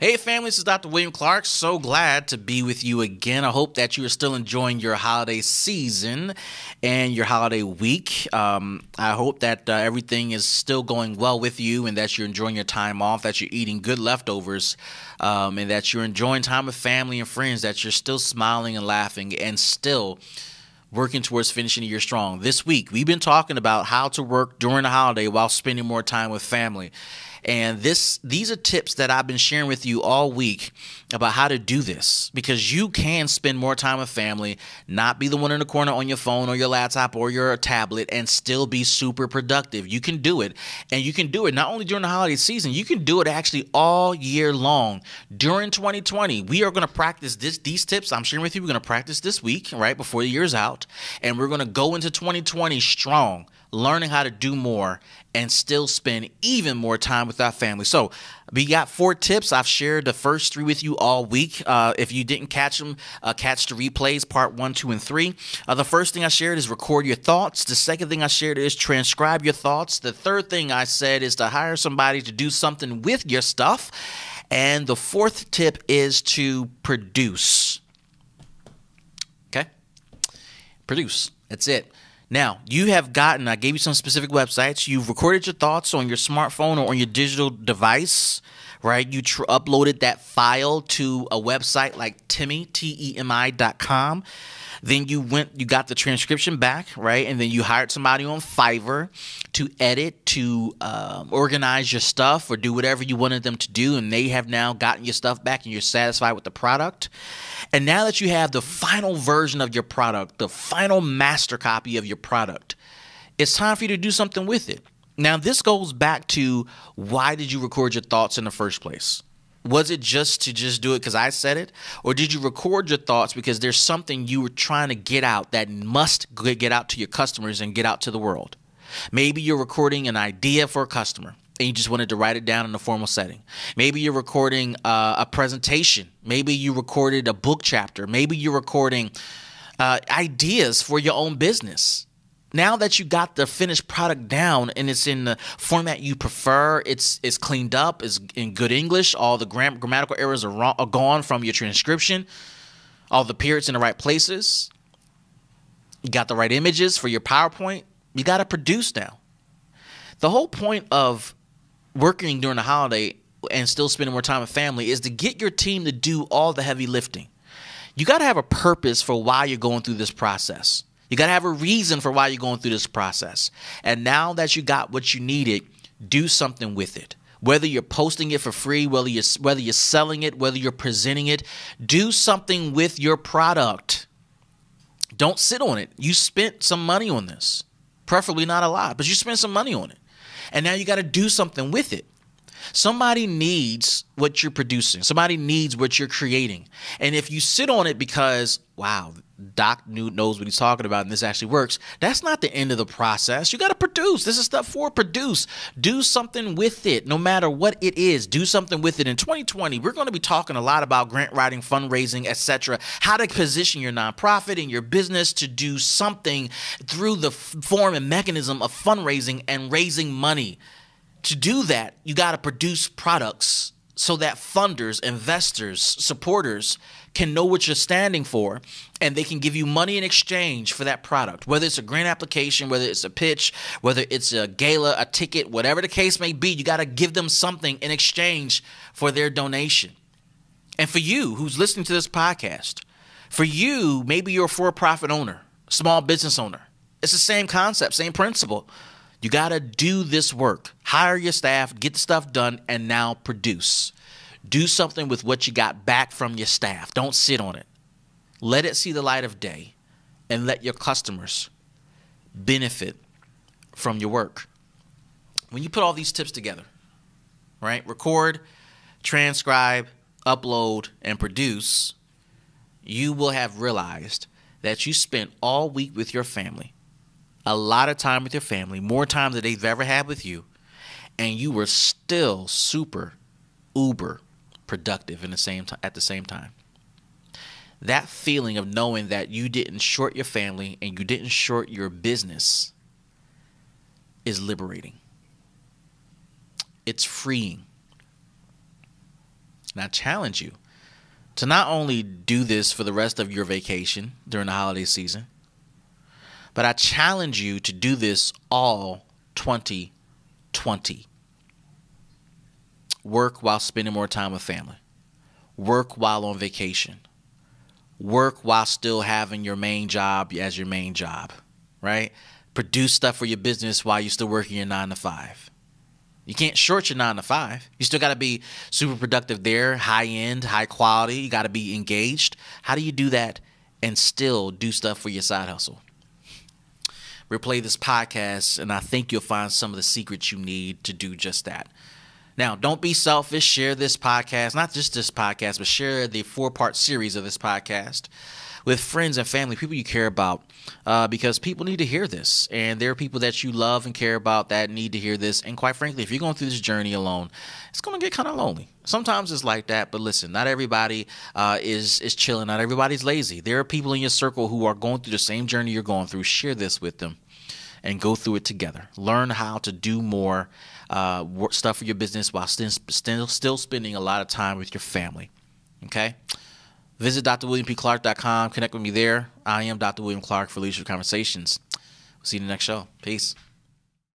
Hey, family, this is Dr. William Clark. So glad to be with you again. I hope that you are still enjoying your holiday season and your holiday week. Um, I hope that uh, everything is still going well with you and that you're enjoying your time off, that you're eating good leftovers, um, and that you're enjoying time with family and friends, that you're still smiling and laughing and still working towards finishing the year strong. This week, we've been talking about how to work during the holiday while spending more time with family. And this these are tips that I've been sharing with you all week about how to do this because you can spend more time with family, not be the one in the corner on your phone or your laptop or your tablet and still be super productive. You can do it. And you can do it not only during the holiday season, you can do it actually all year long. During 2020, we are going to practice this these tips I'm sharing with you. We're going to practice this week, right before the year's out, and we're going to go into 2020 strong learning how to do more and still spend even more time with our family. So, we got four tips. I've shared the first three with you all week. Uh, if you didn't catch them, uh, catch the replays, part one, two, and three. Uh, the first thing I shared is record your thoughts. The second thing I shared is transcribe your thoughts. The third thing I said is to hire somebody to do something with your stuff. And the fourth tip is to produce. Okay? Produce. That's it. Now, you have gotten, I gave you some specific websites. You've recorded your thoughts on your smartphone or on your digital device, right? You tr- uploaded that file to a website like Temi, T E M I dot com. Then you went, you got the transcription back, right? And then you hired somebody on Fiverr to edit, to um, organize your stuff, or do whatever you wanted them to do. And they have now gotten your stuff back and you're satisfied with the product. And now that you have the final version of your product, the final master copy of your product, it's time for you to do something with it. Now, this goes back to why did you record your thoughts in the first place? Was it just to just do it because I said it? Or did you record your thoughts because there's something you were trying to get out that must get out to your customers and get out to the world? Maybe you're recording an idea for a customer and you just wanted to write it down in a formal setting. Maybe you're recording uh, a presentation. Maybe you recorded a book chapter. Maybe you're recording uh, ideas for your own business now that you got the finished product down and it's in the format you prefer, it's it's cleaned up, it's in good English, all the gram- grammatical errors are, wrong, are gone from your transcription, all the periods in the right places. You got the right images for your PowerPoint. You got to produce now. The whole point of working during the holiday and still spending more time with family is to get your team to do all the heavy lifting. You got to have a purpose for why you're going through this process. You got to have a reason for why you're going through this process. And now that you got what you needed, do something with it. Whether you're posting it for free, whether you're, whether you're selling it, whether you're presenting it, do something with your product. Don't sit on it. You spent some money on this, preferably not a lot, but you spent some money on it. And now you got to do something with it. Somebody needs what you're producing. Somebody needs what you're creating. And if you sit on it because, wow, Doc knows what he's talking about and this actually works, that's not the end of the process. You got to produce. This is step four produce. Do something with it, no matter what it is. Do something with it. In 2020, we're going to be talking a lot about grant writing, fundraising, etc. How to position your nonprofit and your business to do something through the form and mechanism of fundraising and raising money to do that, you got to produce products so that funders, investors, supporters can know what you're standing for and they can give you money in exchange for that product. Whether it's a grant application, whether it's a pitch, whether it's a gala, a ticket, whatever the case may be, you got to give them something in exchange for their donation. And for you who's listening to this podcast, for you, maybe you're a for profit owner, small business owner. It's the same concept, same principle. You got to do this work. Hire your staff, get the stuff done, and now produce. Do something with what you got back from your staff. Don't sit on it. Let it see the light of day and let your customers benefit from your work. When you put all these tips together, right? Record, transcribe, upload, and produce, you will have realized that you spent all week with your family a lot of time with your family, more time than they've ever had with you, and you were still super uber productive in the same t- at the same time. That feeling of knowing that you didn't short your family and you didn't short your business is liberating. It's freeing. And I challenge you to not only do this for the rest of your vacation during the holiday season, but I challenge you to do this all 2020. Work while spending more time with family. Work while on vacation. Work while still having your main job as your main job, right? Produce stuff for your business while you're still working your nine to five. You can't short your nine to five. You still got to be super productive there, high end, high quality. You got to be engaged. How do you do that and still do stuff for your side hustle? Replay this podcast, and I think you'll find some of the secrets you need to do just that. Now, don't be selfish. Share this podcast, not just this podcast, but share the four part series of this podcast with friends and family, people you care about, uh, because people need to hear this. And there are people that you love and care about that need to hear this. And quite frankly, if you're going through this journey alone, it's going to get kind of lonely. Sometimes it's like that, but listen, not everybody uh, is is chilling. Not everybody's lazy. There are people in your circle who are going through the same journey you're going through. Share this with them and go through it together. Learn how to do more uh, stuff for your business while still, still, still spending a lot of time with your family. Okay? Visit drwilliampclark.com. Connect with me there. I am Dr. William Clark for Leadership Conversations. We'll see you in the next show. Peace.